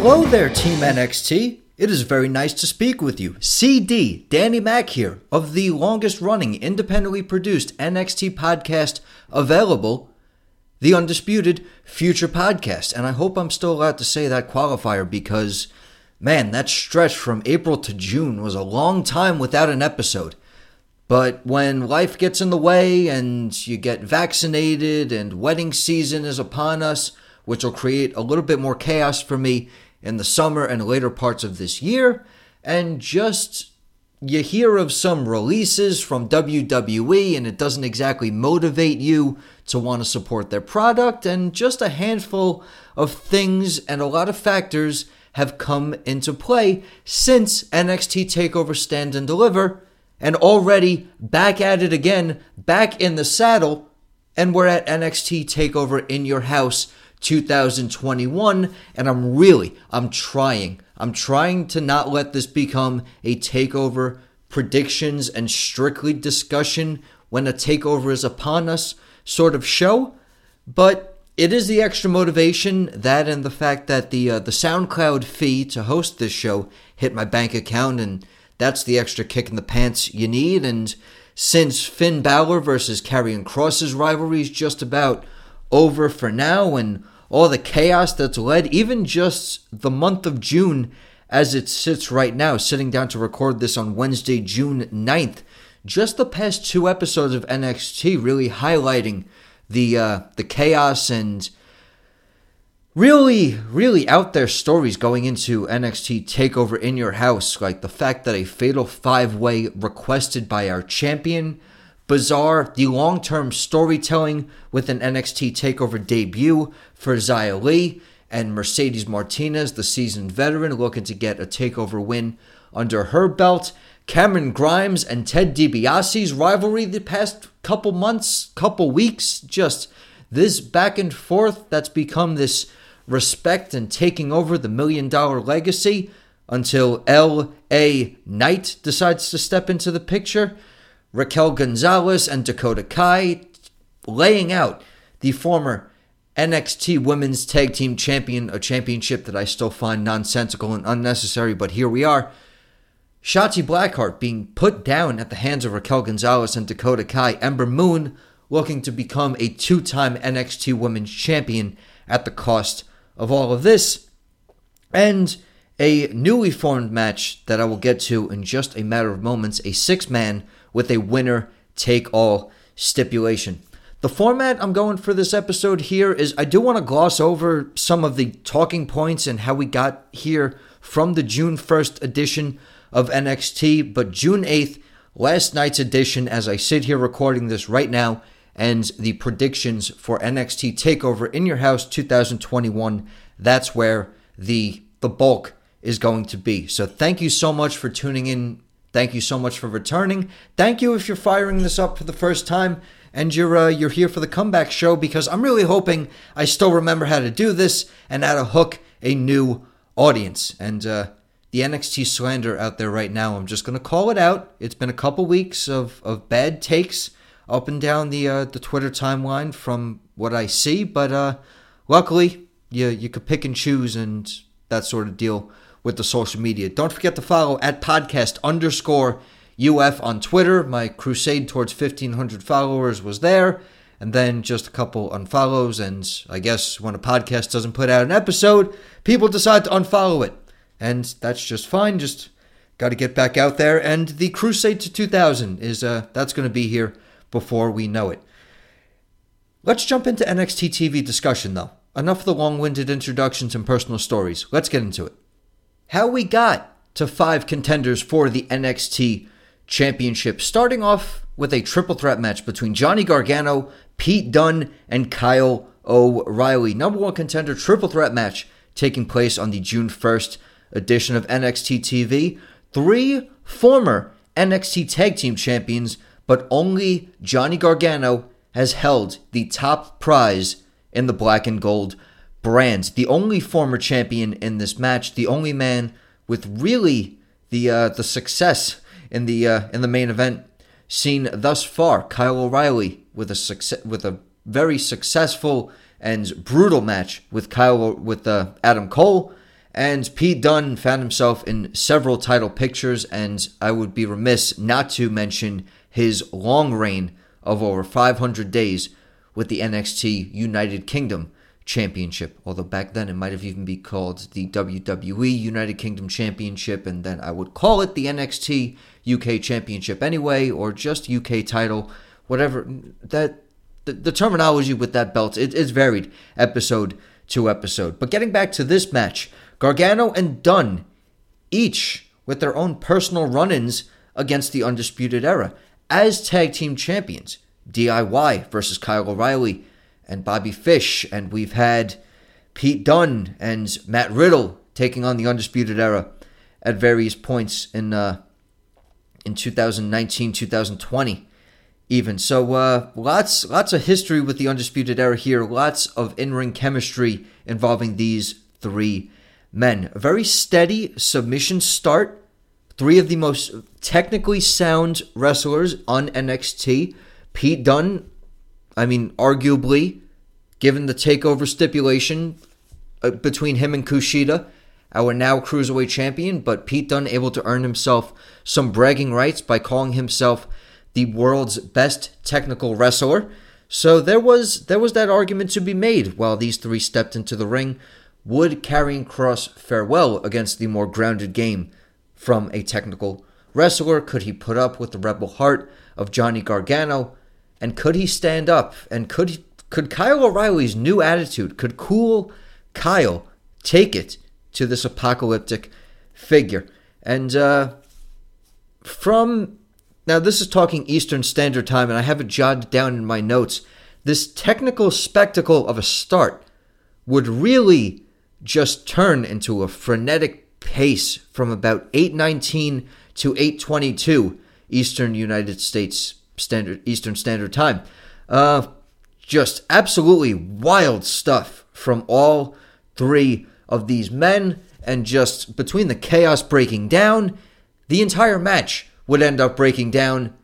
Hello there, Team NXT. It is very nice to speak with you. CD, Danny Mac here, of the longest running independently produced NXT podcast available, the Undisputed Future Podcast. And I hope I'm still allowed to say that qualifier because, man, that stretch from April to June was a long time without an episode. But when life gets in the way and you get vaccinated and wedding season is upon us, which will create a little bit more chaos for me in the summer and later parts of this year. And just you hear of some releases from WWE and it doesn't exactly motivate you to want to support their product. And just a handful of things and a lot of factors have come into play since NXT TakeOver Stand and Deliver. And already back at it again, back in the saddle. And we're at NXT TakeOver in your house 2021 and I'm really I'm trying I'm trying to not let this become a takeover predictions and strictly discussion when a takeover is upon us sort of show but it is the extra motivation that and the fact that the uh, the SoundCloud fee to host this show hit my bank account and that's the extra kick in the pants you need and since Finn Balor versus Karrion Kross's rivalry is just about over for now and all the chaos that's led even just the month of June as it sits right now, sitting down to record this on Wednesday, June 9th. Just the past two episodes of NXT really highlighting the uh, the chaos and really, really out there stories going into NXT Takeover in your house, like the fact that a fatal five way requested by our champion bizarre, the long term storytelling with an NXT TakeOver debut for Xia Li and Mercedes Martinez, the seasoned veteran, looking to get a TakeOver win under her belt. Cameron Grimes and Ted DiBiase's rivalry the past couple months, couple weeks, just this back and forth that's become this respect and taking over the million dollar legacy until L.A. Knight decides to step into the picture. Raquel Gonzalez and Dakota Kai laying out the former NXT Women's Tag Team Champion, a championship that I still find nonsensical and unnecessary, but here we are. Shotzi Blackheart being put down at the hands of Raquel Gonzalez and Dakota Kai. Ember Moon looking to become a two time NXT Women's Champion at the cost of all of this. And a newly formed match that I will get to in just a matter of moments a six man with a winner take all stipulation. The format I'm going for this episode here is I do want to gloss over some of the talking points and how we got here from the June 1st edition of NXT, but June 8th, last night's edition, as I sit here recording this right now, and the predictions for NXT TakeOver in Your House 2021, that's where the the bulk is going to be. So thank you so much for tuning in Thank you so much for returning. Thank you if you're firing this up for the first time and you're uh, you're here for the comeback show because I'm really hoping I still remember how to do this and how to hook a new audience. And uh, the NXT slander out there right now, I'm just gonna call it out. It's been a couple weeks of, of bad takes up and down the uh, the Twitter timeline from what I see, but uh, luckily you you could pick and choose and that sort of deal with the social media. Don't forget to follow at podcast underscore UF on Twitter. My crusade towards 1,500 followers was there. And then just a couple unfollows. And I guess when a podcast doesn't put out an episode, people decide to unfollow it. And that's just fine. Just got to get back out there. And the crusade to 2,000 is, uh, that's going to be here before we know it. Let's jump into NXT TV discussion though. Enough of the long winded introductions and personal stories. Let's get into it how we got to five contenders for the NXT Championship, starting off with a triple threat match between Johnny Gargano, Pete Dunne, and Kyle O'Reilly. Number one contender triple threat match taking place on the June 1st edition of NXT TV. Three former NXT Tag Team Champions, but only Johnny Gargano has held the top prize in the black and gold brand, the only former champion in this match, the only man with really the uh, the success in the uh, in the main event seen thus far. Kyle O'Reilly with a success with a very successful and brutal match with Kyle with uh, Adam Cole, And Pete Dunne found himself in several title pictures, and I would be remiss not to mention his long reign of over 500 days with the NXT United Kingdom Championship. Although back then it might have even been called the WWE United Kingdom Championship, and then I would call it the NXT UK Championship anyway, or just UK title, whatever. That the, the terminology with that belt it is varied episode to episode. But getting back to this match, Gargano and Dunne, each with their own personal run-ins against the Undisputed Era as tag team champions. DIY versus Kyle O'Reilly and Bobby Fish, and we've had Pete Dunne and Matt Riddle taking on the Undisputed Era at various points in uh, in 2019, 2020, even. So uh, lots lots of history with the Undisputed Era here. Lots of in ring chemistry involving these three men. A very steady submission start. Three of the most technically sound wrestlers on NXT. Pete Dunne I mean, arguably, given the takeover stipulation uh, between him and Kushida, our now cruiserweight champion, but Pete Dunne able to earn himself some bragging rights by calling himself the world's best technical wrestler. So there was there was that argument to be made while these three stepped into the ring. Would Karrion Kross fare well against the more grounded game from a technical wrestler? Could he put up with the rebel heart of Johnny Gargano? And could he stand up? And could could Kyle O'Reilly's new attitude, could cool Kyle take it to this apocalyptic figure? And uh, from now, this is talking Eastern Standard Time, and I have it jotted down in my notes. This technical spectacle of a start would really just turn into a frenetic pace from about 819 to 822 Eastern United States Standard Eastern Standard Time. Uh, just absolutely wild stuff from all three of these men, and just between the chaos breaking down, the entire match would end up breaking down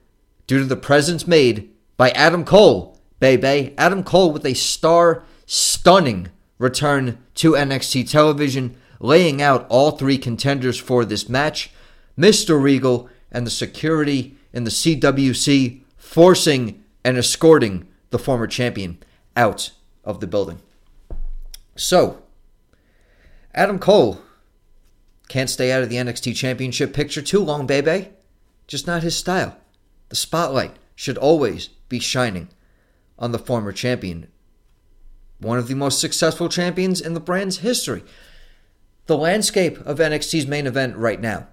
due to the presence made by Adam Cole, baby. Adam Cole with a star stunning return to NXT television, laying out all three contenders for this match Mr. Regal and the security in the CWC forcing and escorting the former champion out of the building. So, Adam Cole can't stay out of the NXT Championship picture too long, baby. Just not his style. The spotlight should always be shining on the former champion, one of the most successful champions in the brand's history. The landscape of NXT's main event right now.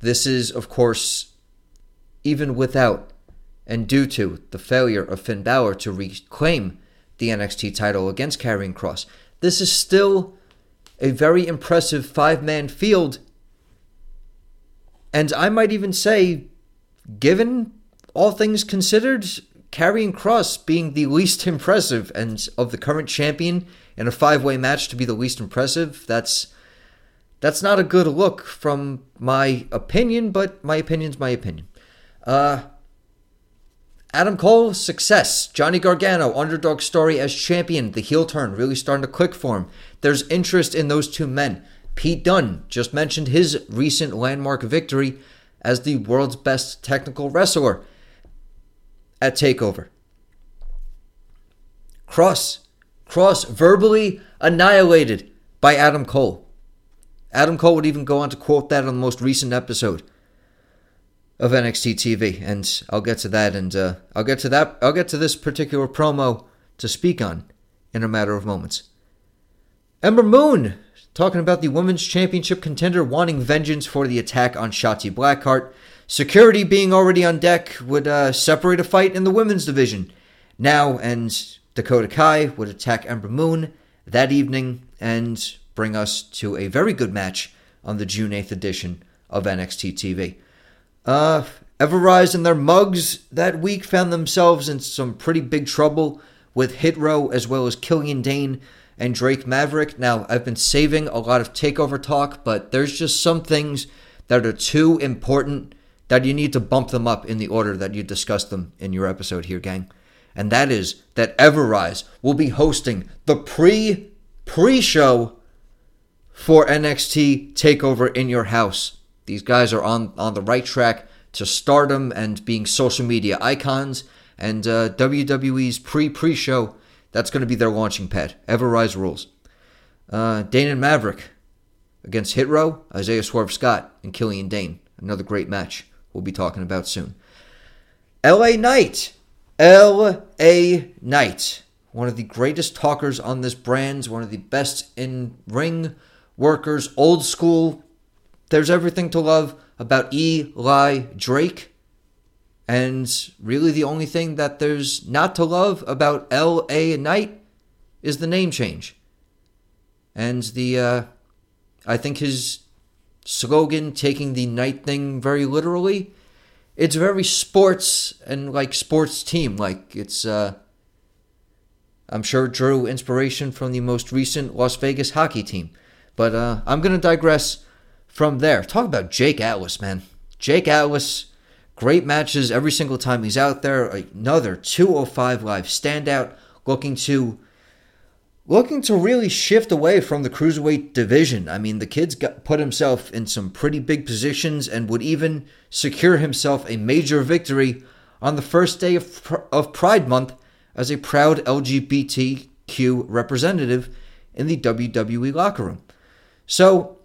This is, of course, even without and due to the failure of Finn Balor to reclaim the NXT title against Karrion Kross, This is still a very impressive five man field. And I might even say, given all things considered, Karrion Kross being the least impressive and of the current champion in a five way match to be the least impressive, that's that's not a good look from my opinion, but my opinion's my opinion. Uh Adam Cole, success. Johnny Gargano, underdog story as champion. The heel turn really starting to click for him. There's interest in those two men. Pete Dunne just mentioned his recent landmark victory as the world's best technical wrestler at TakeOver. Kross. Kross verbally annihilated by Adam Cole. Adam Cole would even go on to quote that on the most recent episode of NXT TV, and I'll get to that, and uh, I'll get to that. I'll get to this particular promo to speak on in a matter of moments. Ember Moon talking about the women's championship contender wanting vengeance for the attack on Shotzi Blackheart. Security being already on deck would uh, separate a fight in the women's division. Now, and Dakota Kai would attack Ember Moon that evening and bring us to a very good match on the June 8th edition of NXT TV. Uh, Ever-Rise and their mugs that week found themselves in some pretty big trouble with Hit Row as well as Killian Dain and Drake Maverick. Now, I've been saving a lot of takeover talk, but there's just some things that are too important that you need to bump them up in the order that you discussed them in your episode here, gang. And that is that Ever-Rise will be hosting the pre pre show for NXT Takeover in your house. These guys are on on the right track to stardom and being social media icons. And uh, WWE's pre pre show, that's going to be their launching pad. Ever Rise rules. Uh, Dain and Maverick against Hit Row, Isaiah Swerve Scott, and Killian Dain. Another great match we'll be talking about soon. LA Knight. LA Knight. One of the greatest talkers on this brand, one of the best in ring workers, old school. There's everything to love about Eli Drake. And really, the only thing that there's not to love about L.A. Knight is the name change. And the, uh, I think his slogan, taking the Knight thing very literally, it's very sports and like sports team. Like it's, uh, I'm sure drew inspiration from the most recent Las Vegas hockey team. But uh, I'm going to digress from there. Talk about Jake Atlas, man. Jake Atlas, great matches every single time he's out there. Another 205 live standout, looking to looking to really shift away from the cruiserweight division. I mean, the kid's got put himself in some pretty big positions and would even secure himself a major victory on the first day of, of Pride Month as a proud LGBTQ representative in the WWE locker room. So,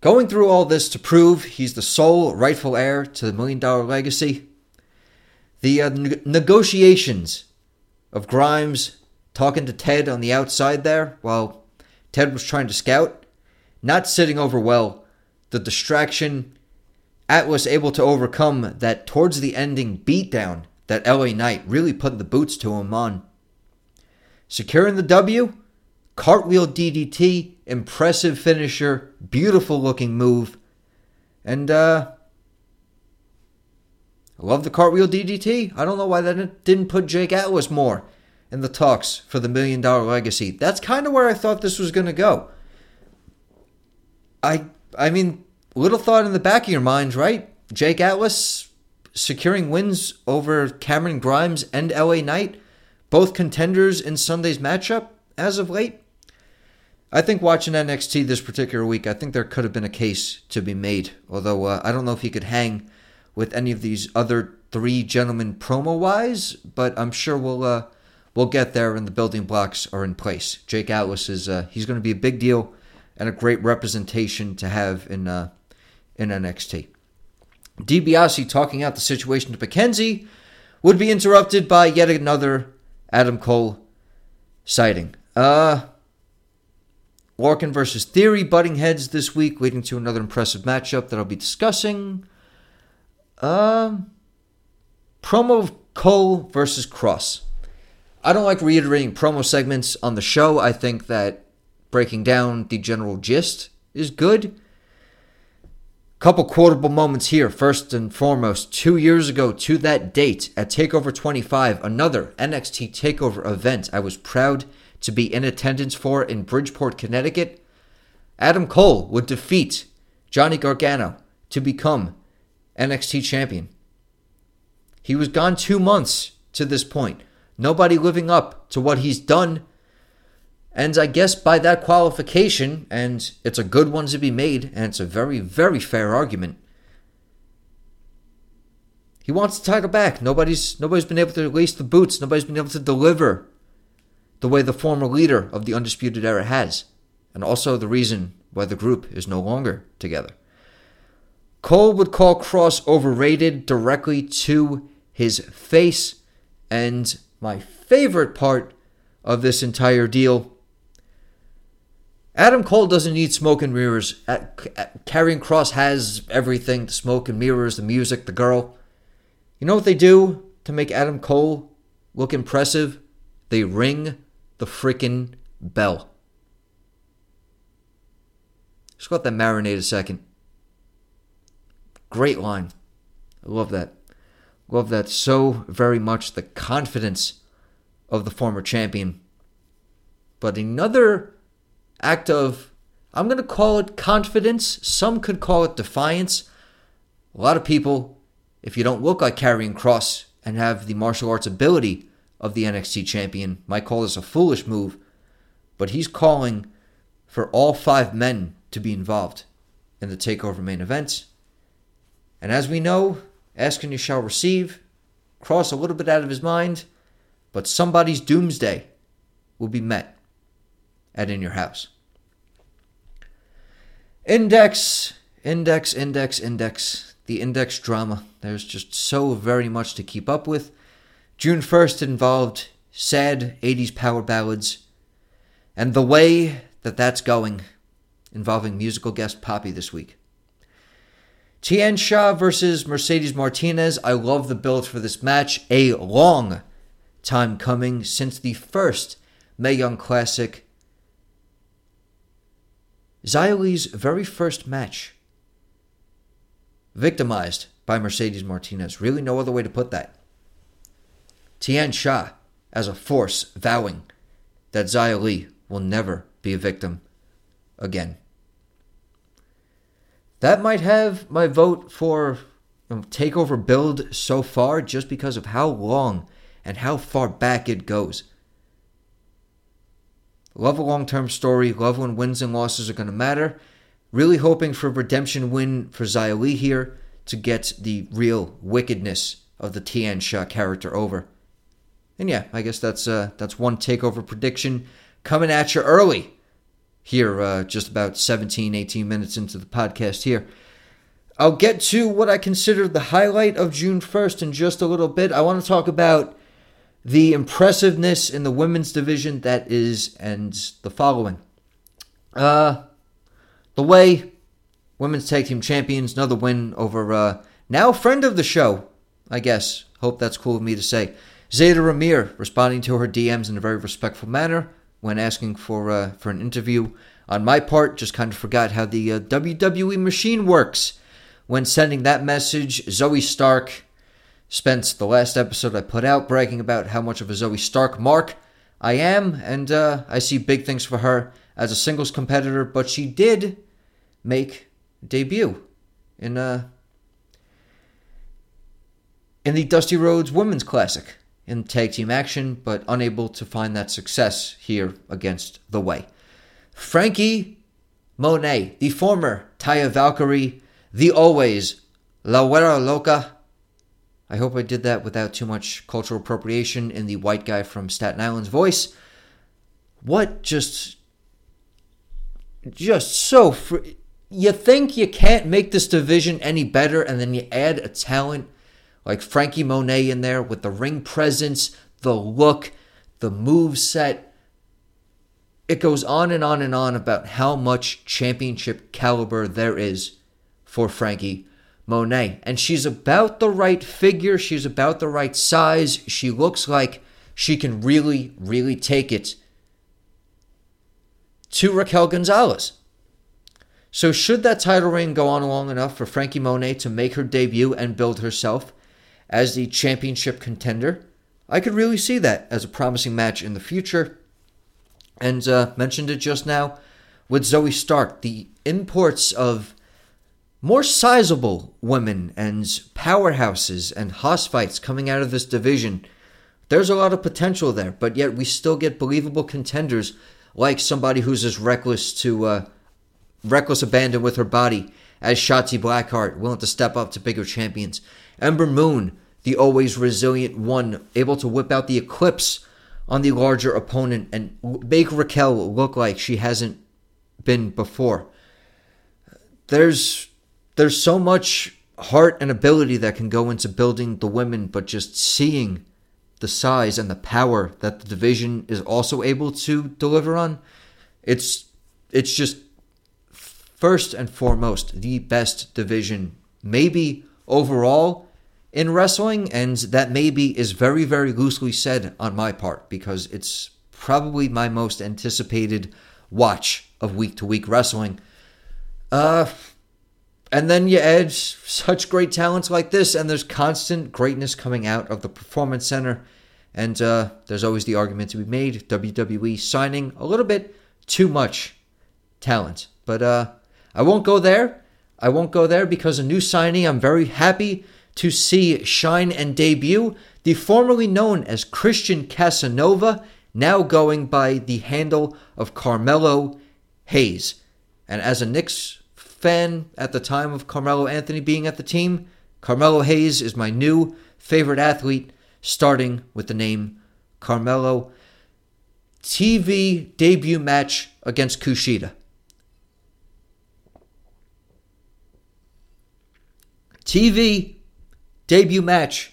going through all this to prove he's the sole rightful heir to the Million Dollar Legacy, the uh, negotiations of Grimes talking to Ted on the outside there while Ted was trying to scout, not sitting over well. The distraction, Atlas able to overcome that towards the ending beatdown that LA Knight really put the boots to him on. Securing the W, cartwheel DDT, impressive finisher, beautiful looking move. And uh I love the cartwheel DDT. I don't know why that didn't put Jake Atlas more in the talks for the million dollar legacy. That's kind of where I thought this was going to go. I I mean, little thought in the back of your minds, right? Jake Atlas securing wins over Cameron Grimes and LA Knight, both contenders in Sunday's matchup as of late. I think watching NXT this particular week, I think there could have been a case to be made. Although uh, I don't know if he could hang with any of these other three gentlemen promo wise, but I'm sure we'll uh, we'll get there and the building blocks are in place. Jake Atlas is uh, he's going to be a big deal and a great representation to have in uh, in NXT. DiBiase talking out the situation to McKenzie would be interrupted by yet another Adam Cole sighting. Uh Lorcan versus Theory butting heads this week, leading to another impressive matchup that I'll be discussing. Um, promo of Cole versus Kross. I don't like reiterating promo segments on the show. I think that breaking down the general gist is good. Couple quotable moments here. First and foremost, two years ago to that date at TakeOver 25, another NXT TakeOver event I was proud to be in attendance for in Bridgeport, Connecticut, Adam Cole would defeat Johnny Gargano to become NXT champion. He was gone two months to this point. Nobody living up to what he's done. And I guess by that qualification, and it's a good one to be made, and it's a very, very fair argument. He wants the title back. Nobody's nobody's been able to release the boots. Nobody's been able to deliver the way the former leader of the Undisputed Era has, and also the reason why the group is no longer together. Cole would call Kross overrated directly to his face, and my favorite part of this entire deal Adam Cole doesn't need smoke and mirrors. Karrion Kross has everything the smoke and mirrors, the music, the girl. You know what they do to make Adam Cole look impressive? They ring the freaking bell. Just let that marinate a second. Great line. I love that. Love that so very much. The confidence of the former champion. But another act of, I'm going to call it confidence. Some could call it defiance. A lot of people, if you don't look like Karrion Kross and have the martial arts ability of the NXT champion might call this a foolish move, but he's calling for all five men to be involved in the TakeOver main event. And as we know, ask and you shall receive, Kross a little bit out of his mind, but somebody's doomsday will be met at In Your House. Index, index, index, index. The index drama. There's just so very much to keep up with. June 1st involved sad 80s power ballads. And the way that that's going, involving musical guest Poppy this week. Tian Sha versus Mercedes Martinez. I love the build for this match. A long time coming since the first Mae Young Classic. Xia very first match. Victimized by Mercedes Martinez. Really, no other way to put that. Tian Sha as a force vowing that Xia Li will never be a victim again. That might have my vote for takeover build so far just because of how long and how far back it goes. Love a long term story, love when wins and losses are going to matter. Really hoping for a redemption win for Xia Li here to get the real wickedness of the Tian Sha character over. And yeah, I guess that's uh, that's one takeover prediction coming at you early here, uh, just about 17, 18 minutes into the podcast here. I'll get to what I consider the highlight of June 1st in just a little bit. I want to talk about the impressiveness in the women's division that is, and the following. Uh, the way women's tag team champions, another win over uh, now friend of the show, I guess. Hope that's cool of me to say. Zayda Ramier responding to her DMs in a very respectful manner when asking for uh, for an interview. On my part, just kind of forgot how the uh, WWE machine works. When sending that message, Zoey Stark spent the last episode I put out bragging about how much of a Zoey Stark mark I am, and uh, I see big things for her as a singles competitor. But she did make debut in uh in the Dusty Rhodes Women's Classic in tag team action, but unable to find that success here against The Way. Frankie Monet, the former Taya Valkyrie, the always La Huera Loca. I hope I did that without too much cultural appropriation in the white guy from Staten Island's voice. What just. Just so. Fr- you think you can't make this division any better, and then you add a talent like Frankie Monet in there with the ring presence, the look, the move set. It goes on and on and on about how much championship caliber there is for Frankie Monet. And she's about the right figure, she's about the right size. She looks like she can really, really take it to Raquel Gonzalez. So, should that title reign go on long enough for Frankie Monet to make her debut and build herself as the championship contender. I could really see that as a promising match in the future. And uh, mentioned it just now with Zoey Stark, the imports of more sizable women and powerhouses and hoss fights coming out of this division. There's a lot of potential there, but yet we still get believable contenders like somebody who's as reckless to uh, reckless abandon with her body as Shotzi Blackheart, willing to step up to bigger champions. Ember Moon, the always resilient one, able to whip out the eclipse on the larger opponent and make Raquel look like she hasn't been before. There's there's so much heart and ability that can go into building the women, but just seeing the size and the power that the division is also able to deliver on, it's it's just first and foremost the best division, maybe overall in wrestling, and that maybe is very, very loosely said on my part because it's probably my most anticipated watch of week to week wrestling. Uh, and then you add such great talents like this, and there's constant greatness coming out of the Performance Center. And uh, there's always the argument to be made WWE signing a little bit too much talent. But uh, I won't go there. I won't go there because a new signing I'm very happy to see shine and debut the formerly known as Christian Casanova, now going by the handle of Carmelo Hayes. And as a Knicks fan at the time of Carmelo Anthony being at the team, Carmelo Hayes is my new favorite athlete, starting with the name Carmelo. TV debut match against Kushida. TV debut match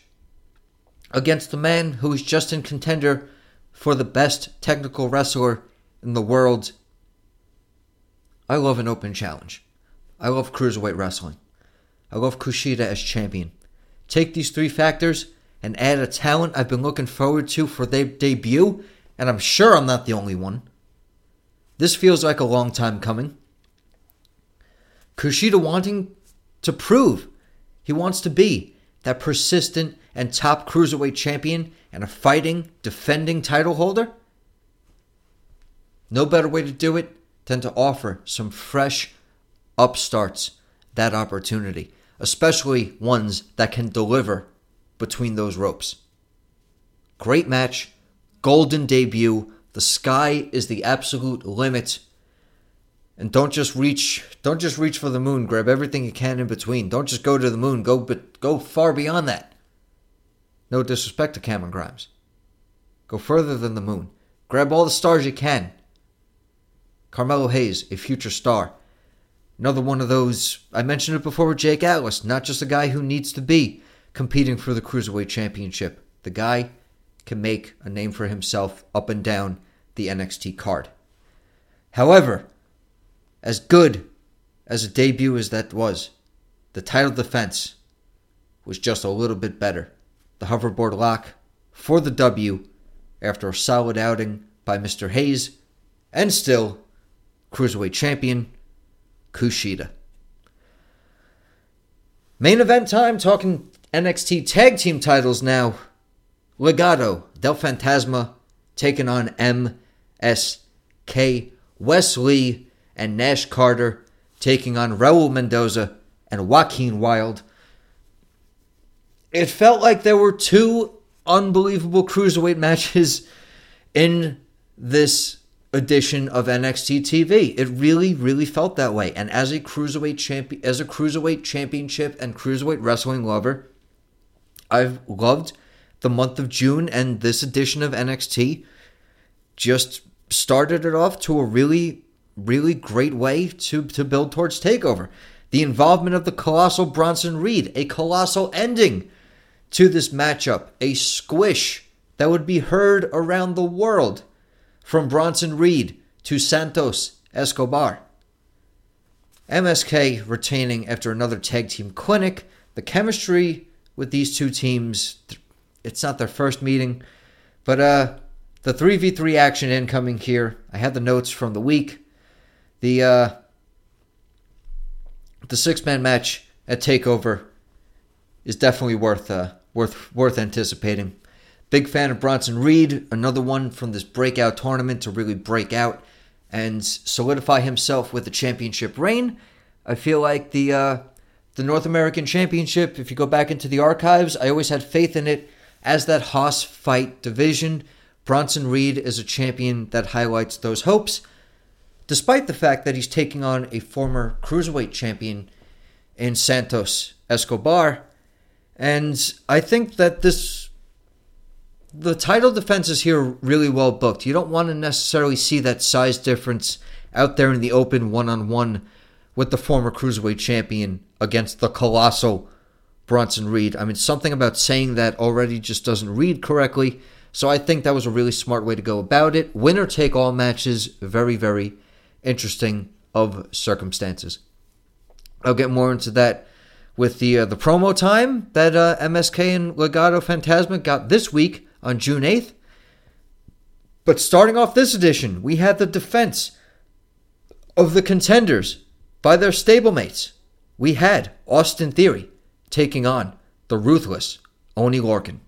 against the man who is just in contender for the best technical wrestler in the world. I love an open challenge. I love cruiserweight wrestling. I love Kushida as champion. Take these three factors and add a talent I've been looking forward to for their debut, and I'm sure I'm not the only one. This feels like a long time coming. Kushida wanting to prove he wants to be that persistent and top cruiserweight champion and a fighting, defending title holder? No better way to do it than to offer some fresh upstarts that opportunity, especially ones that can deliver between those ropes. Great match, golden debut. The sky is the absolute limit. And don't just reach don't just reach for the moon, grab everything you can in between. Don't just go to the moon, go but go far beyond that. No disrespect to Cameron Grimes. Go further than the moon. Grab all the stars you can. Carmelo Hayes, a future star. Another one of those, I mentioned it before with Jake Atlas, not just a guy who needs to be competing for the Cruiserweight Championship. The guy can make a name for himself up and down the NXT card. However, as good as a debut as that was, the title defense was just a little bit better. The hoverboard lock for the W after a solid outing by Mr. Hayes, and still Cruiserweight Champion Kushida. Main event time, talking NXT Tag Team titles now. Legado del Fantasma taking on MSK. Wes Lee and Nash Carter taking on Raul Mendoza and Joaquin Wilde. It felt like there were two unbelievable cruiserweight matches in this edition of NXT TV. It really, really felt that way. And as a cruiserweight champion, as a cruiserweight championship and cruiserweight wrestling lover, I've loved the month of June and this edition of NXT. Just started it off to a really, really great way to to build towards Takeover. The involvement of the colossal Bronson Reed, a colossal ending to this matchup, a squish that would be heard around the world from Bronson Reed to Santos Escobar. MSK retaining after another tag team clinic. The chemistry with these two teams, it's not their first meeting, but uh, the 3v3 action incoming here. I had the notes from the week. The uh, the six man match at Takeover is definitely worth uh, worth worth anticipating. Big fan of Bronson Reed, another one from this breakout tournament to really break out and solidify himself with the championship reign. I feel like the uh, the North American Championship, if you go back into the archives, I always had faith in it as that hoss fight division. Bronson Reed is a champion that highlights those hopes, despite the fact that he's taking on a former cruiserweight champion in Santos Escobar. And I think that this the title defense is here really well booked. You don't want to necessarily see that size difference out there in the open one on one with the former cruiserweight champion against the colossal Bronson Reed. I mean, something about saying that already just doesn't read correctly. So I think that was a really smart way to go about it. Winner take all matches, very, very interesting of circumstances. I'll get more into that with the uh, the promo time that uh, MSK and Legado Fantasma got this week on June 8th. But starting off this edition, we had the defense of the contenders by their stablemates. We had Austin Theory taking on the ruthless Oney Lorcan.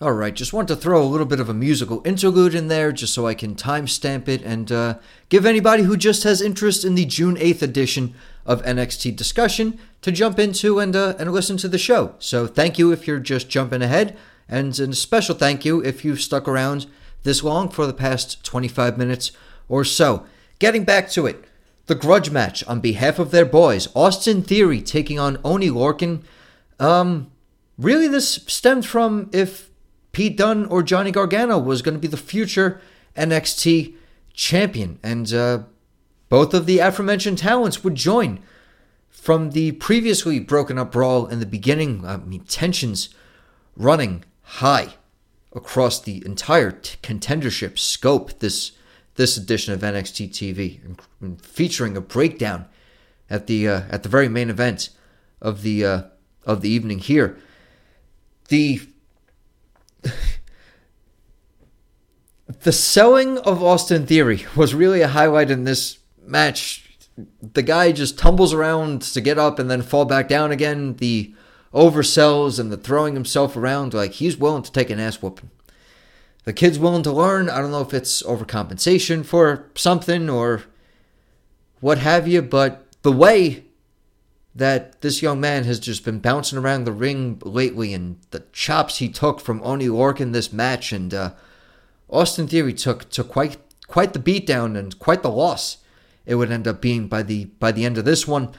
All right, just want to throw a little bit of a musical interlude in there just so I can timestamp it and uh, give anybody who just has interest in the June 8th edition of NXT discussion to jump into and, uh, and listen to the show. So thank you if you're just jumping ahead, and, and a special thank you if you've stuck around this long for the past 25 minutes or so. Getting back to it, the grudge match on behalf of their boys, Austin Theory taking on Oney Lorcan. Um, really, this stemmed from if Pete Dunne or Johnny Gargano was going to be the future NXT champion, and uh, both of the aforementioned talents would join. From the previously broken up brawl in the beginning, I mean, tensions running high across the entire t- contendership scope this this edition of NXT TV, featuring a breakdown at the uh, at the very main event of the uh, of the evening here. The the selling of Austin Theory was really a highlight in this match. The guy just tumbles around to get up and then fall back down again. The oversells and the throwing himself around like he's willing to take an ass whooping the kid's willing to learn. I don't know if it's overcompensation for something or what have you, but the way that this young man has just been bouncing around the ring lately and the chops he took from Oney Lorcan this match and uh, Austin Theory took took quite quite the beatdown and quite the loss it would end up being by the by the end of this one.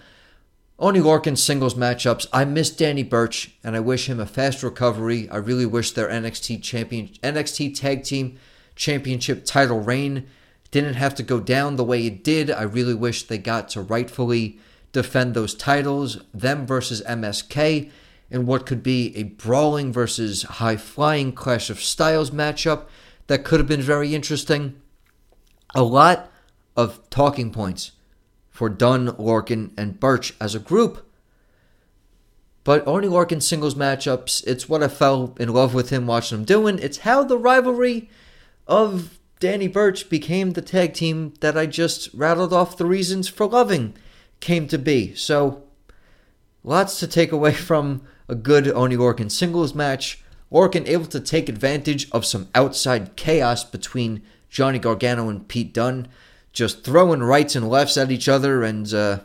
Oney Lorcan singles matchups. I miss Danny Burch and I wish him a fast recovery. I really wish their NXT champion NXT tag team championship title reign didn't have to go down the way it did. I really wish they got to rightfully defend those titles, them versus MSK, in what could be a brawling versus high flying clash of styles matchup that could have been very interesting. A lot of talking points for Dunne, Lorcan, and Burch as a group. But Oney Lorcan singles matchups, it's what I fell in love with him watching him doing. It's how the rivalry of Danny Burch became the tag team that I just rattled off the reasons for loving came to be. So, lots to take away from a good Oney Lorcan singles match. Lorcan able to take advantage of some outside chaos between Johnny Gargano and Pete Dunne just throwing rights and lefts at each other, and uh,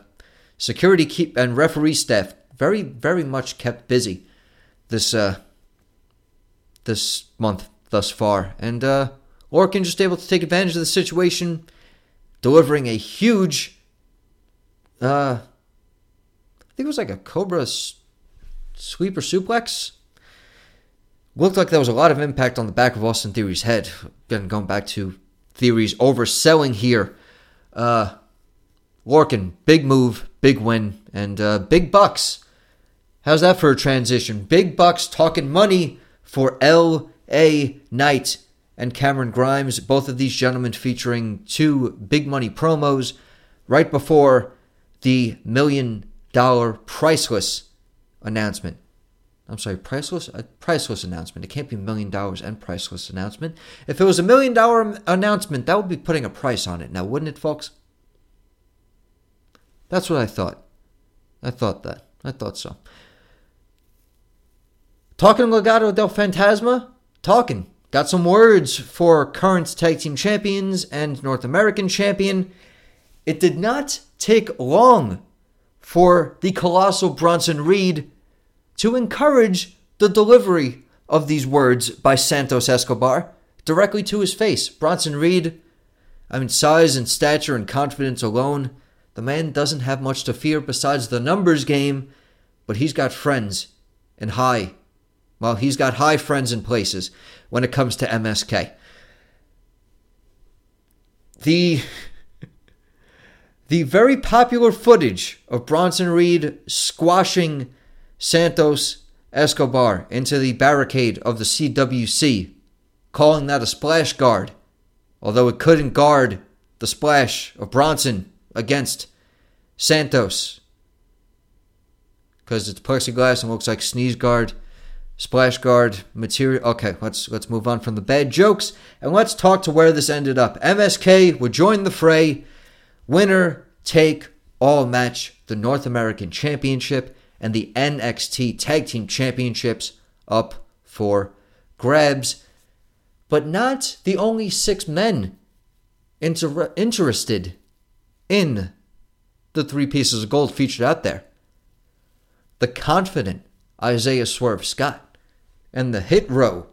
security keep and referee staff very very much kept busy this uh, this month thus far, and uh, Lorcan just able to take advantage of the situation, delivering a huge. Uh, I think it was like a Cobra sweeper suplex. Looked like there was a lot of impact on the back of Austin Theory's head. Again, going back to Theory's overselling here uh, big move, big win, and uh, big bucks. How's that for a transition? Big bucks talking money for L.A. Knight and Cameron Grimes. Both of these gentlemen featuring two big money promos right before the million dollar priceless announcement. I'm sorry, priceless? A priceless announcement. It can't be million dollars and priceless announcement. If it was a million dollar announcement, that would be putting a price on it now, wouldn't it, folks? That's what I thought. I thought that. I thought so. Talking Legado del Fantasma? Talking. Got some words for current tag team champions and North American champion. It did not take long for the colossal Bronson Reed to encourage the delivery of these words by Santos Escobar directly to his face. Bronson Reed, I mean, size and stature and confidence alone, the man doesn't have much to fear besides the numbers game, but he's got friends and high. Well, he's got high friends in places when it comes to MSK. The the very popular footage of Bronson Reed squashing Santos Escobar into the barricade of the CWC, calling that a splash guard, although it couldn't guard the splash of Bronson against Santos because it's plexiglass and looks like sneeze guard, splash guard material. Okay, let's let's move on from the bad jokes and let's talk to where this ended up. MSK would join the fray. Winner take all match the North American Championship and the NXT Tag Team Championships up for grabs. But not the only six men inter- interested in the three pieces of gold featured out there. The confident Isaiah Swerve Scott and the hit row,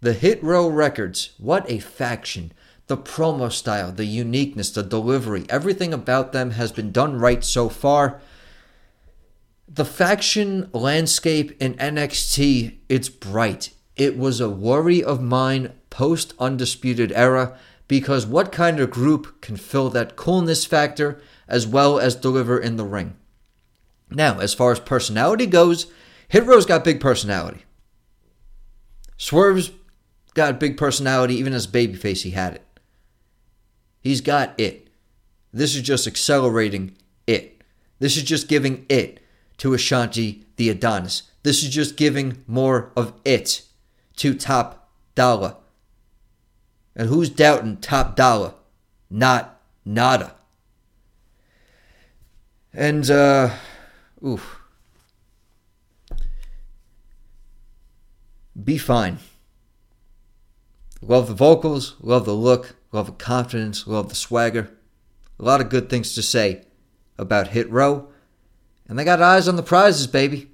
The Hit Row Records, what a faction. The promo style, the uniqueness, the delivery, everything about them has been done right so far. The faction landscape in NXT, it's bright. It was a worry of mine post Undisputed Era because what kind of group can fill that coolness factor as well as deliver in the ring? Now, as far as personality goes, Hit Row's got big personality. Swerve's got big personality, even as babyface, he had it. He's got it. This is just accelerating it. This is just giving it to Ashanti the Adonis. This is just giving more of it to Top Dollar. And who's doubting Top Dollar? Not nada. And, uh, oof. Be fine. Love the vocals, love the look, love the confidence, love the swagger. A lot of good things to say about Hit Row. And they got eyes on the prizes, baby.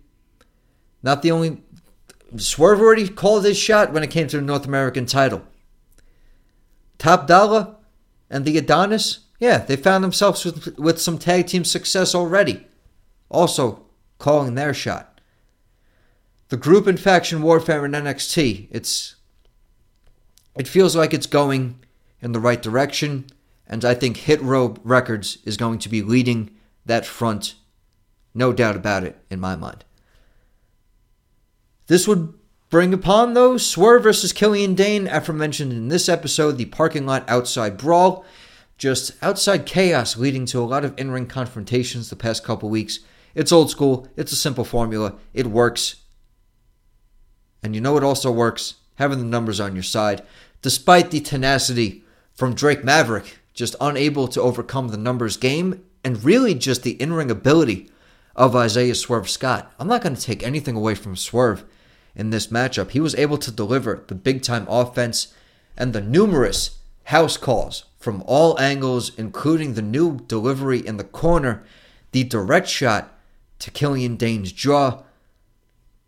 Not the only. Swerve already called his shot when it came to the North American title. Top Dollar and the Adonis, yeah, they found themselves with, with some tag team success already. Also, calling their shot. The group and faction warfare in NXT, it's it feels like it's going in the right direction, and I think Hit Row Records is going to be leading that front, no doubt about it, in my mind. This would bring upon, though, Swerve versus Killian Dain, aforementioned in this episode, the parking lot outside brawl. Just outside chaos leading to a lot of in ring confrontations the past couple weeks. It's old school, it's a simple formula, it works. And you know it also works? Having the numbers on your side despite the tenacity from Drake Maverick, just unable to overcome the numbers game, and really just the in ring ability of Isaiah Swerve Scott. I'm not going to take anything away from Swerve in this matchup. He was able to deliver the big time offense and the numerous house calls from all angles, including the new delivery in the corner, the direct shot to Killian Dain's jaw.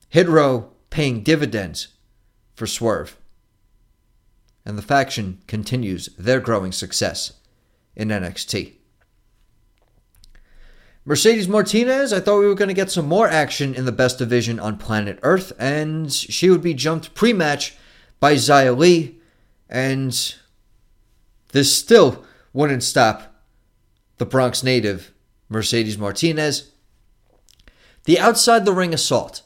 Hit Row paying dividends for Swerve and the faction continues their growing success in NXT. Mercedes Martinez, I thought we were going to get some more action in the best division on planet Earth, and she would be jumped pre match by Xia Li, and this still wouldn't stop the Bronx native, Mercedes Martinez. The outside the ring assault,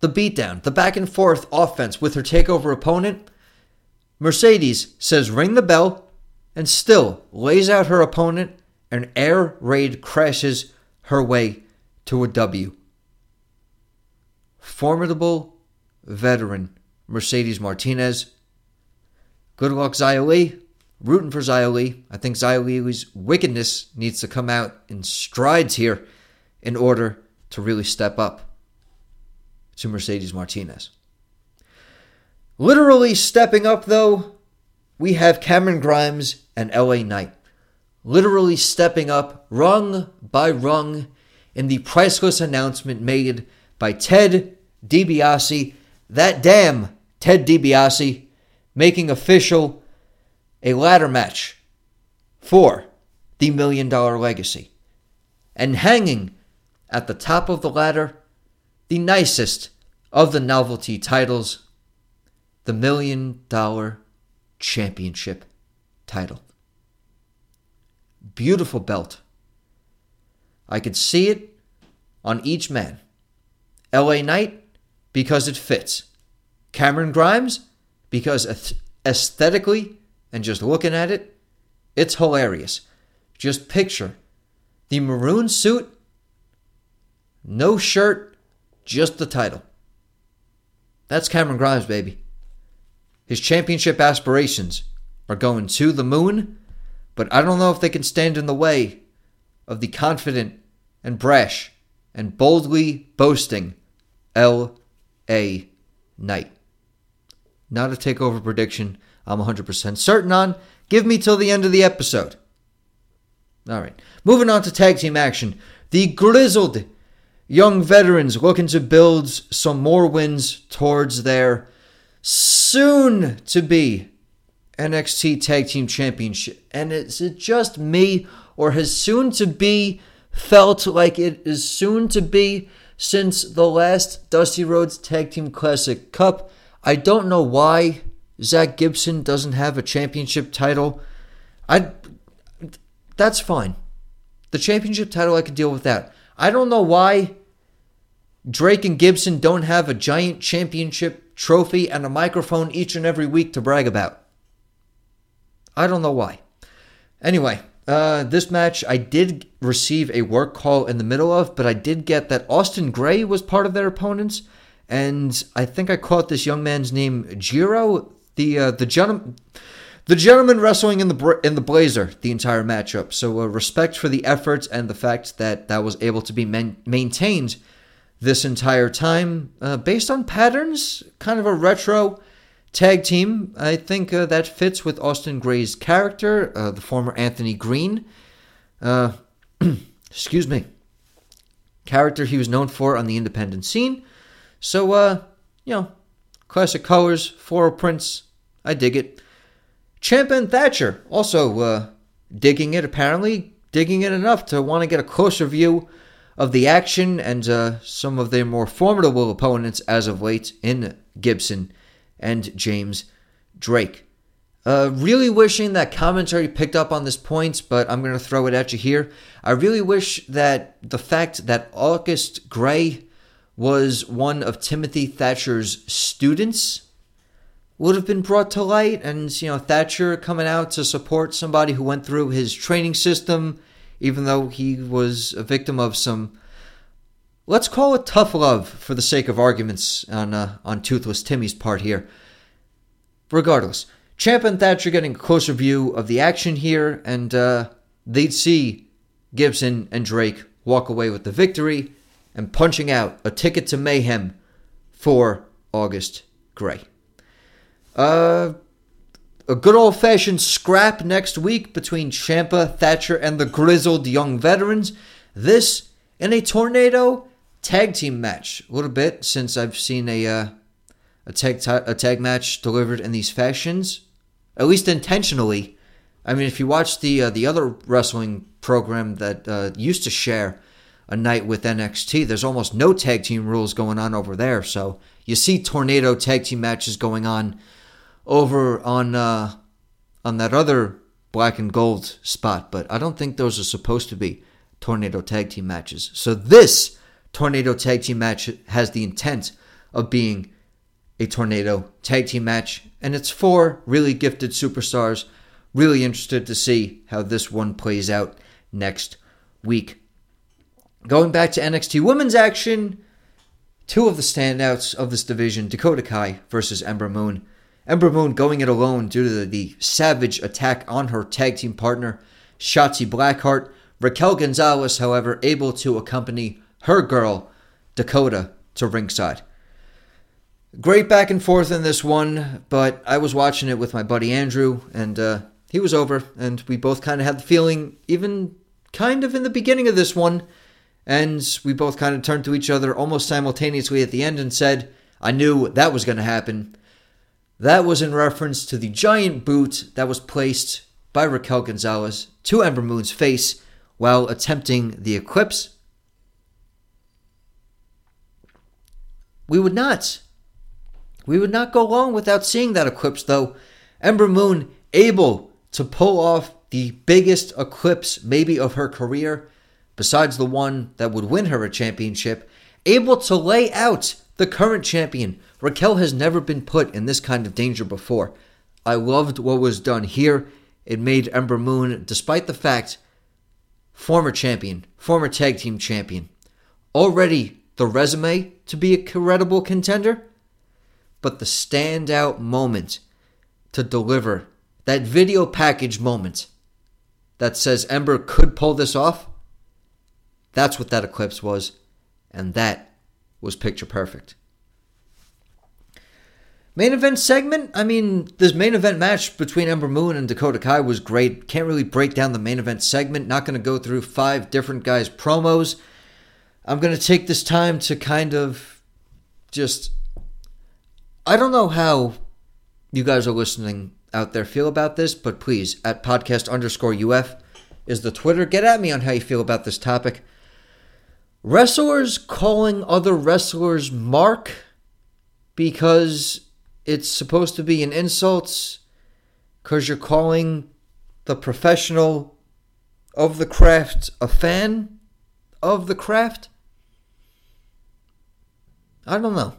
the beatdown, the back and forth offense with her takeover opponent Mercedes says ring the bell and still lays out her opponent and air raid crashes her way to a W. Formidable veteran Mercedes Martinez. Good luck, Li. Rooting for Li. I think Li's wickedness needs to come out in strides here in order to really step up to Mercedes Martinez. Literally stepping up, though, we have Cameron Grimes and LA Knight. Literally stepping up, rung by rung, in the priceless announcement made by Ted DiBiase, that damn Ted DiBiase, making official a ladder match for the Million Dollar Legacy. And hanging at the top of the ladder, the nicest of the novelty titles the Million Dollar Championship title. Beautiful belt. I could see it on each man. LA Knight, because it fits. Cameron Grimes, because aesthetically and just looking at it, it's hilarious. Just picture the maroon suit, no shirt, just the title. That's Cameron Grimes, baby. His championship aspirations are going to the moon, but I don't know if they can stand in the way of the confident and brash and boldly boasting L.A. Knight. Not a takeover prediction I'm 100% certain on. Give me till the end of the episode. All right. Moving on to tag team action. The grizzled young veterans looking to build some more wins towards their soon to be NXT Tag Team Championship. And is it just me, or has soon to be felt like it is soon to be since the last Dusty Rhodes Tag Team Classic Cup? I don't know why Zach Gibson doesn't have a championship title. I that's fine. The championship title I can deal with that. I don't know why Drake and Gibson don't have a giant championship trophy and a microphone each and every week to brag about. I don't know why. Anyway, uh, this match I did receive a work call in the middle of, but I did get that August Grey was part of their opponents, and I think I caught this young man's name Jiro, the uh, the gentleman. The gentleman wrestling in the in the blazer the entire matchup. So uh, respect for the efforts and the fact that that was able to be man- maintained this entire time, uh, based on patterns, kind of a retro tag team. I think uh, that fits with August Grey's character, uh, the former Anthony Greene. Uh, excuse me. Character he was known for on the independent scene. So, uh, you know, classic colors, floral prints. I dig it. Ciampa and Thatcher also uh, digging it, apparently. Digging it enough to want to get a closer view of the action and uh, some of their more formidable opponents as of late in Gibson and James Drake. Uh, really wishing that commentary picked up on this point, but I'm going to throw it at you here. I really wish that the fact that August Grey was one of Timothy Thatcher's students would have been brought to light, and you know Thatcher coming out to support somebody who went through his training system even though he was a victim of some, let's call it tough love for the sake of arguments on uh, on Toothless Timmy's part here. Regardless, Champ and Thatcher getting a closer view of the action here, and uh, they'd see Gibson and Drake walk away with the victory and punching out a ticket to mayhem for August Grey. Uh, a good old fashioned scrap next week between Ciampa, Thatcher, and the grizzled young veterans. This in a tornado tag team match. A little bit since I've seen a uh, a tag t- a tag match delivered in these fashions, at least intentionally. I mean, if you watch the uh, the other wrestling program that uh, used to share a night with NXT, there's almost no tag team rules going on over there. So you see tornado tag team matches going on over on uh, on that other black and gold spot, but I don't think those are supposed to be tornado tag team matches. So this tornado tag team match has the intent of being a tornado tag team match, and it's four really gifted superstars. Really interested to see how this one plays out next week. Going back to NXT women's action, two of the standouts of this division Dakota Kai versus Ember Moon. Ember Moon going it alone due to the, the savage attack on her tag team partner, Shotzi Blackheart. Raquel Gonzalez, however, able to accompany her girl, Dakota, to ringside. Great back and forth in this one, but I was watching it with my buddy Andrew, and uh, he was over, and we both kind of had the feeling, even kind of in the beginning of this one, and we both kind of turned to each other almost simultaneously at the end and said, I knew that was going to happen. That was in reference to the giant boot that was placed by Raquel Gonzalez to Ember Moon's face while attempting the eclipse. We would not. We would not go long without seeing that eclipse, though. Ember Moon able to pull off the biggest eclipse, maybe of her career, besides the one that would win her a championship, able to lay out the current champion Raquel has never been put in this kind of danger before. I loved what was done here. It made Ember Moon, despite the fact, former champion, former tag team champion, already the resume to be a credible contender, but the standout moment to deliver that video package moment that says Ember could pull this off, that's what that eclipse was, and that was picture perfect. Main event segment? I mean, this main event match between Ember Moon and Dakota Kai was great. Can't really break down the main event segment. Not going to go through five different guys' promos. I'm going to take this time to kind of just. I don't know how you guys are listening out there feel about this, but please, at podcast underscore UF is the Twitter. Get at me on how you feel about this topic. Wrestlers calling other wrestlers Mark because it's supposed to be an insult because you're calling the professional of the craft a fan of the craft. I don't know.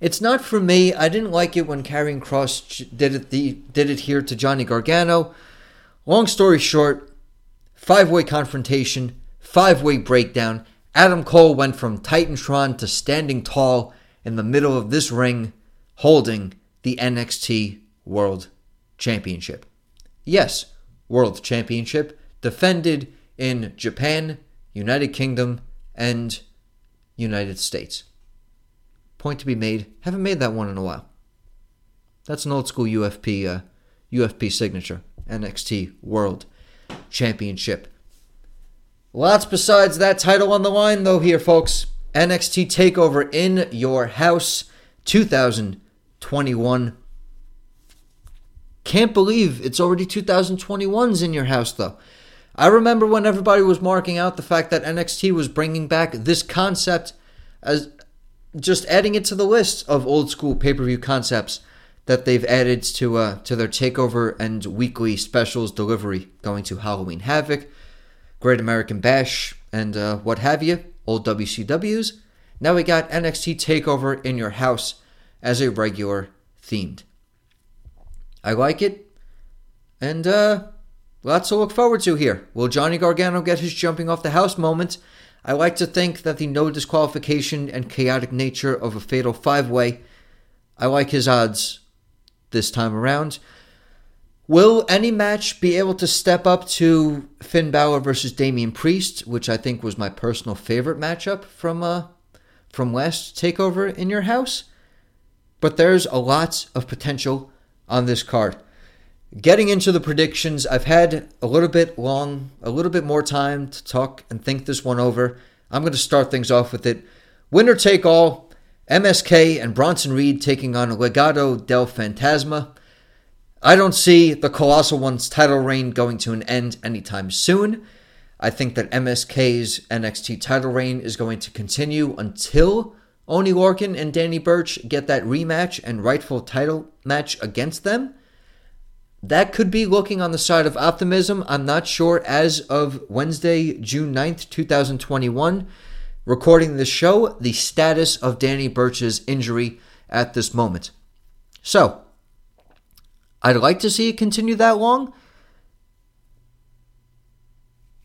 It's not for me. I didn't like it when Karrion Kross did it the, did it here to Johnny Gargano. Long story short, five-way confrontation, five-way breakdown. Adam Cole went from Titantron to standing tall in the middle of this ring holding the NXT World Championship. Yes, World Championship defended in Japan, United Kingdom, and United States. Point to be made. Haven't made that one in a while. That's an old school UFP uh, UFP signature. NXT World Championship. Lots besides that title on the line, though, here, folks. NXT TakeOver in Your House 2021. Can't believe it's already 2021's in your house, though. I remember when everybody was marking out the fact that NXT was bringing back this concept as just adding it to the list of old school pay per view concepts that they've added to uh, to their takeover and weekly specials delivery, going to Halloween Havoc, Great American Bash, and uh, what have you, old WCWs. Now we got NXT Takeover in your house as a regular themed. I like it, and uh, lots to look forward to here. Will Johnny Gargano get his jumping off the house moment? I like to think that the no disqualification and chaotic nature of a fatal five way, I like his odds this time around. Will any match be able to step up to Finn Balor versus Damian Priest, which I think was my personal favorite matchup from uh from last takeover in your house? But there's a lot of potential on this card. Getting into the predictions, I've had a little bit long, a little bit more time to talk and think this one over. I'm going to start things off with it. Winner take all, MSK and Bronson Reed taking on Legado del Fantasma. I don't see the Colossal One's title reign going to an end anytime soon. I think that MSK's NXT title reign is going to continue until Oney Lorcan and Danny Burch get that rematch and rightful title match against them. That could be looking on the side of optimism. I'm not sure as of Wednesday, June 9th, 2021, recording this show, the status of Danny Burch's injury at this moment. So, I'd like to see it continue that long.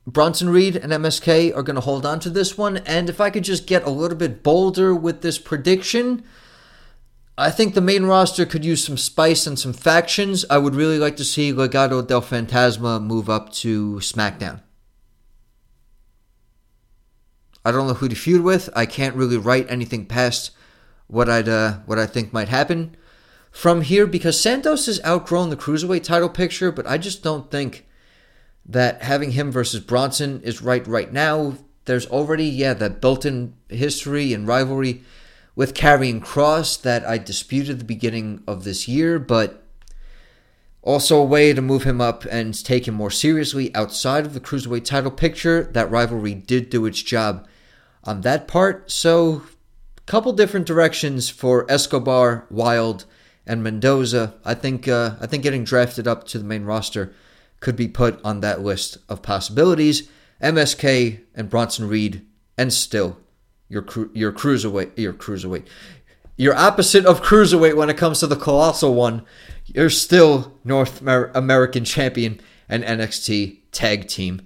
Bronson Reed and MSK are going to hold on to this one. And if I could just get a little bit bolder with this prediction, I think the main roster could use some spice and some factions. I would really like to see Legado del Fantasma move up to SmackDown. I don't know who to feud with. I can't really write anything past what I'd uh, what I think might happen from here because Santos has outgrown the cruiserweight title picture, but I just don't think that having him versus Bronson is right right now. There's already yeah that built-in history and rivalry with Karrion Kross that I disputed at the beginning of this year, but also a way to move him up and take him more seriously outside of the cruiserweight title picture. That rivalry did do its job on that part. So, couple different directions for Escobar, Wilde, and Mendoza. I think uh, I think getting drafted up to the main roster could be put on that list of possibilities. MSK and Bronson Reed, and still your cru- your cruiserweight, your cruiserweight, your opposite of cruiserweight when it comes to the colossal one. You're still North Amer- American champion and NXT tag team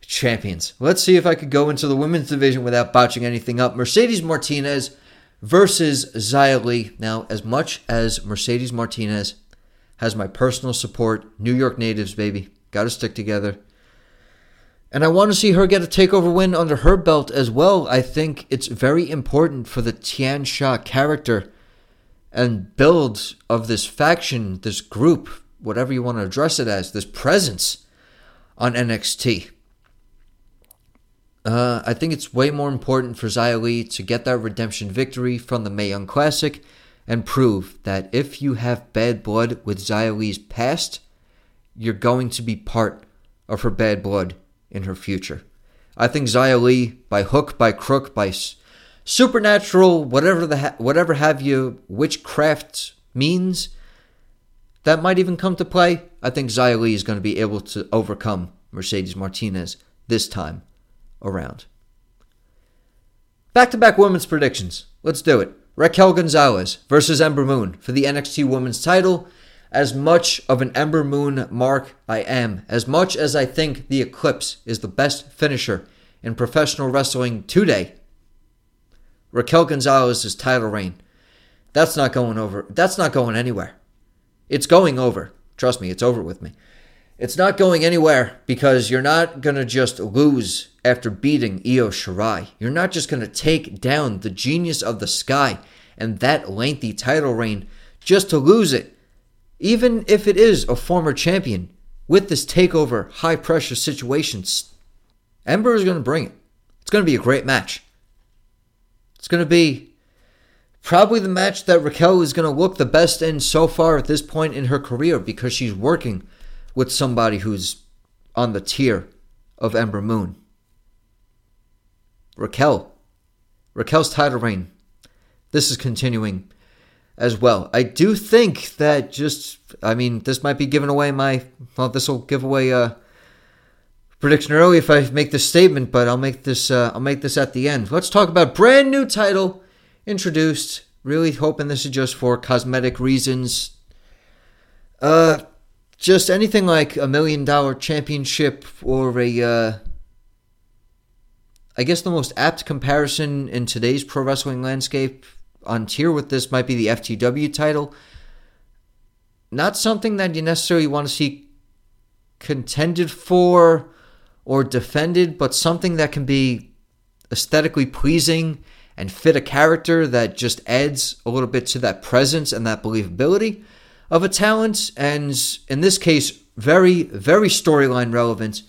champions. Let's see if I could go into the women's division without botching anything up. Mercedes Martinez versus Xia. Now, as much as Mercedes Martinez has my personal support, New York natives, baby, got to stick together. And I want to see her get a takeover win under her belt as well. I think it's very important for the Tian Sha character and build of this faction, this group, whatever you want to address it as, this presence on NXT. Uh, I think it's way more important for Xia Li to get that redemption victory from the Mae Young Classic and prove that if you have bad blood with Xia Li's past, you're going to be part of her bad blood in her future. I think Xia Li, by hook, by crook, by supernatural, whatever the ha- whatever have you, witchcraft means, that might even come to play. I think Xia Li is going to be able to overcome Mercedes Martinez this time around. Back to back women's predictions. Let's do it. Raquel Gonzalez versus Ember Moon for the NXT Women's title. As much of an Ember Moon mark I am, as much as I think the Eclipse is the best finisher in professional wrestling today, Raquel Gonzalez's title reign, that's not going over. That's not going anywhere. It's going over. Trust me, it's over with me. It's not going anywhere because you're not going to just lose after beating Io Shirai. You're not just going to take down the genius of the sky and that lengthy title reign just to lose it. Even if it is a former champion with this takeover high pressure situation, Ember is going to bring it. It's going to be a great match. It's going to be probably the match that Raquel is going to look the best in so far at this point in her career because she's working with somebody who's on the tier of Ember Moon. Raquel. Raquel's title reign. This is continuing as well. I do think that just, I mean, this might be giving away my, well, this will give away a prediction early if I make this statement, but I'll make this, uh, I'll make this at the end. Let's talk about brand new title introduced. Really hoping this is just for cosmetic reasons. Uh, just anything like a million dollar championship or a, uh, I guess the most apt comparison in today's pro wrestling landscape on tier with this might be the FTW title. Not something that you necessarily want to see contended for or defended, but something that can be aesthetically pleasing and fit a character that just adds a little bit to that presence and that believability of a talent. And in this case, very, very storyline relevant.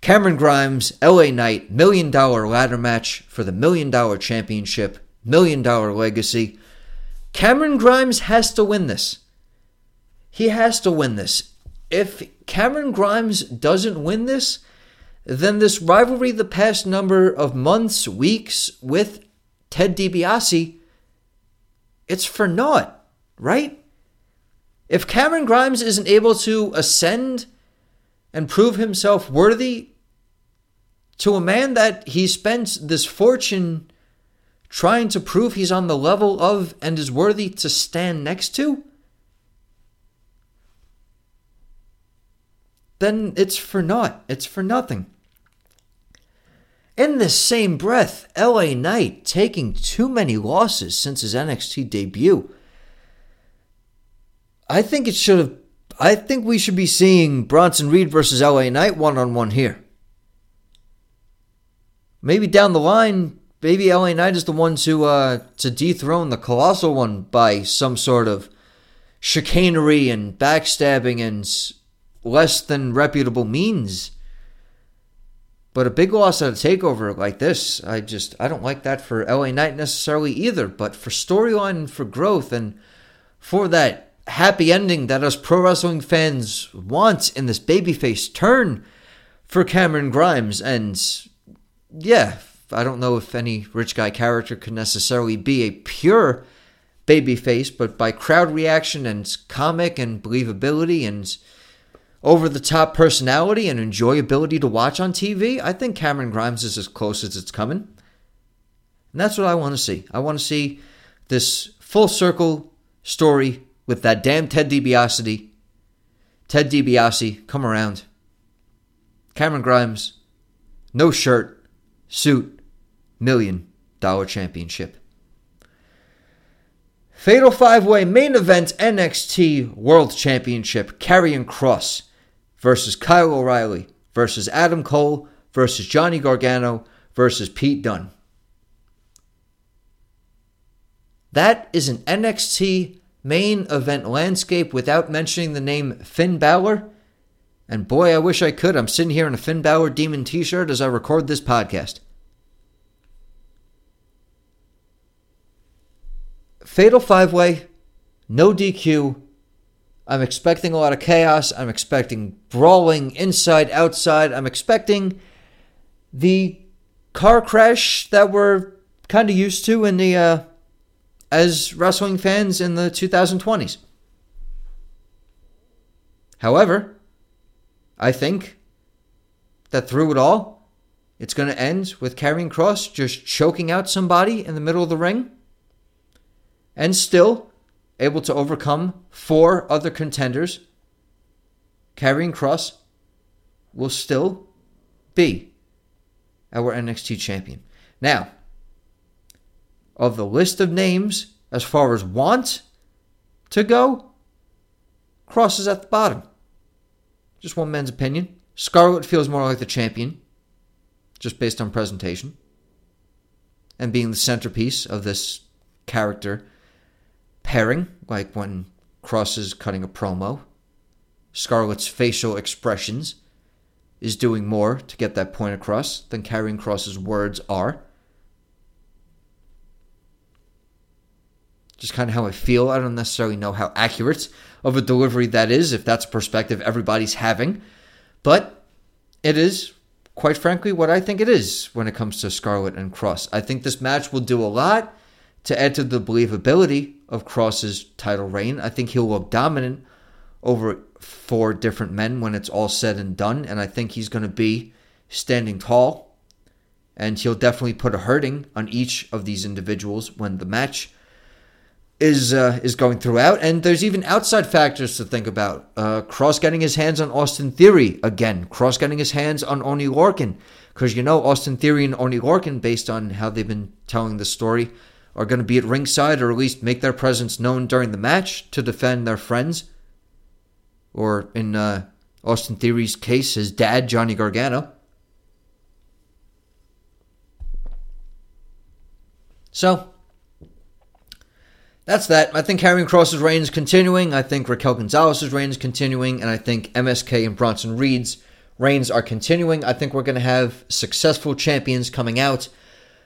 Cameron Grimes, LA Knight, million dollar ladder match for the million dollar championship million dollar legacy. Cameron Grimes has to win this. He has to win this. If Cameron Grimes doesn't win this, then this rivalry the past number of months, weeks with Ted DiBiase, it's for naught, right? If Cameron Grimes isn't able to ascend and prove himself worthy to a man that he spent this fortune trying to prove he's on the level of and is worthy to stand next to, then it's for naught. It's for nothing. In this same breath, LA Knight taking too many losses since his NXT debut. I think it should have. I think we should be seeing Bronson Reed versus LA Knight one on one here. Maybe down the line, maybe LA Knight is the one to uh, to dethrone the colossal one by some sort of chicanery and backstabbing and less than reputable means. But a big loss at a takeover like this, I just I don't like that for LA Knight necessarily either. But for storyline and for growth and for that happy ending that us pro wrestling fans want in this babyface turn for Cameron Grimes and yeah, I don't know if any rich guy character could necessarily be a pure babyface, but by crowd reaction and comic and believability and over the top personality and enjoyability to watch on TV, I think Cameron Grimes is as close as it's coming. And that's what I want to see. I want to see this full circle story with that damn Ted DiBiase. Ted DiBiase, come around. Cameron Grimes, no shirt, suit, million dollar championship. Fatal five way main event NXT World Championship Karrion Kross versus Kyle O'Reilly versus Adam Cole versus Johnny Gargano versus Pete Dunne. That is an NXT main event landscape without mentioning the name Finn Balor. And boy, I wish I could. I'm sitting here in a Finn Balor Demon t shirt as I record this podcast. Fatal five way, no DQ. I'm expecting a lot of chaos. I'm expecting brawling inside, outside. I'm expecting the car crash that we're kind of used to in the uh, as wrestling fans in the 2020s. However, I think that through it all, it's going to end with Karrion Kross just choking out somebody in the middle of the ring and still able to overcome four other contenders. Karrion Kross will still be our NXT champion. Now, of the list of names as far as want to go, Kross is at the bottom. Just one man's opinion. Scarlett feels more like the champion, just based on presentation. And being the centerpiece of this character pairing, like when Kross is cutting a promo. Scarlett's facial expressions is doing more to get that point across than Karrion Kross's words are. Just kind of how I feel. I don't necessarily know how accurate of a delivery that is, if that's a perspective everybody's having. But it is, quite frankly, what I think it is when it comes to Scarlett and Kross. I think this match will do a lot to add to the believability of Kross's title reign. I think he'll look dominant over four different men when it's all said and done, and I think he's going to be standing tall. And he'll definitely put a hurting on each of these individuals when the match is uh, is going throughout, and there's even outside factors to think about. Uh, Kross getting his hands on Austin Theory again. Kross getting his hands on Oney Lorcan, because you know Austin Theory and Oney Lorcan, based on how they've been telling the story, are going to be at ringside or at least make their presence known during the match to defend their friends. Or in uh, Austin Theory's case, his dad Johnny Gargano. So that's that. I think Karrion Kross's reign is continuing. I think Raquel Gonzalez's reign is continuing. And I think MSK and Bronson Reed's reigns are continuing. I think we're going to have successful champions coming out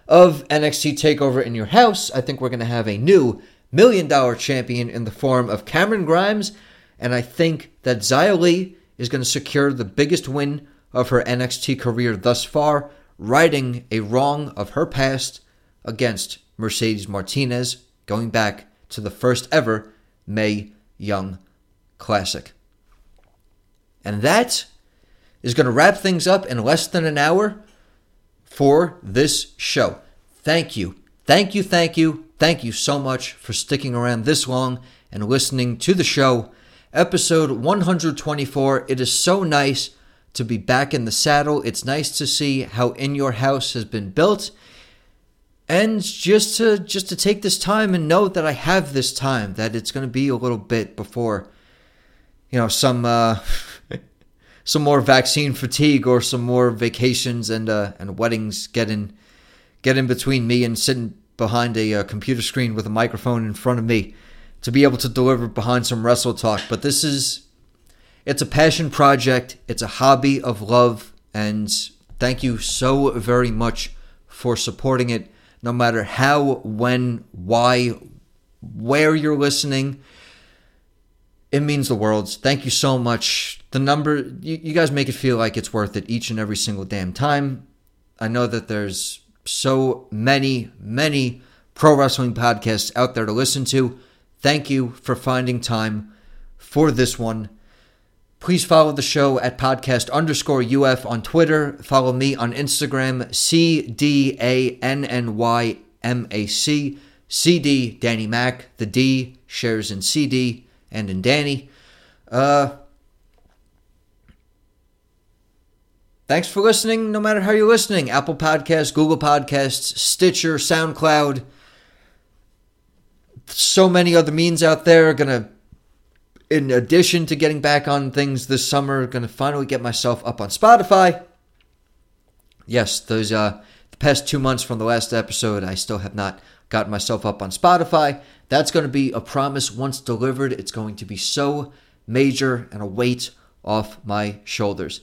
of NXT TakeOver in your house. I think we're going to have a new million dollar champion in the form of Cameron Grimes. And I think that Xia Li is going to secure the biggest win of her NXT career thus far, righting a wrong of her past against Mercedes Martinez, going back to the first ever Mae Young Classic. And that is going to wrap things up in less than an hour for this show. Thank you. Thank you, thank you, thank you so much for sticking around this long and listening to the show. Episode 124. It is so nice to be back in the saddle. It's nice to see how In Your House has been built and just to just to take this time and know that I have this time that it's going to be a little bit before you know some uh, some more vaccine fatigue or some more vacations and uh, and weddings get in get in between me and sitting behind a uh, computer screen with a microphone in front of me to be able to deliver behind some wrestle talk. But this is it's a passion project. It's a hobby of love. And thank you so very much for supporting it no matter how, when, why, where you're listening. It means the world. Thank you so much. The number, you, you guys make it feel like it's worth it each and every single damn time. I know that there's so many, many pro wrestling podcasts out there to listen to. Thank you for finding time for this one. Please follow the show at podcast underscore UF on Twitter. Follow me on Instagram, C D A N N Y M A C. CD, Danny Mac. The D shares in CD and in Danny. Uh, thanks for listening, no matter how you're listening. Apple Podcasts, Google Podcasts, Stitcher, SoundCloud. So many other means out there are going to in addition to getting back on things this summer, going to finally get myself up on Spotify. Yes, those uh, the past two months from the last episode, I still have not gotten myself up on Spotify. That's going to be a promise once delivered. It's going to be so major and a weight off my shoulders.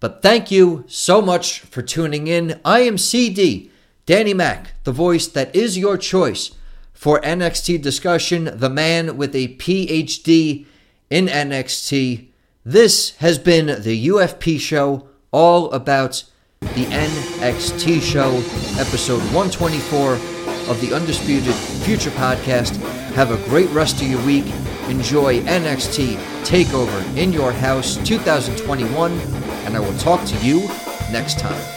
But thank you so much for tuning in. I am CD, Danny Mac, the voice that is your choice for NXT discussion, the man with a PhD in NXT. This has been the UFP show, all about the NXT show, episode 124 of the Undisputed Future podcast. Have a great rest of your week. Enjoy NXT TakeOver in your house 2021, and I will talk to you next time.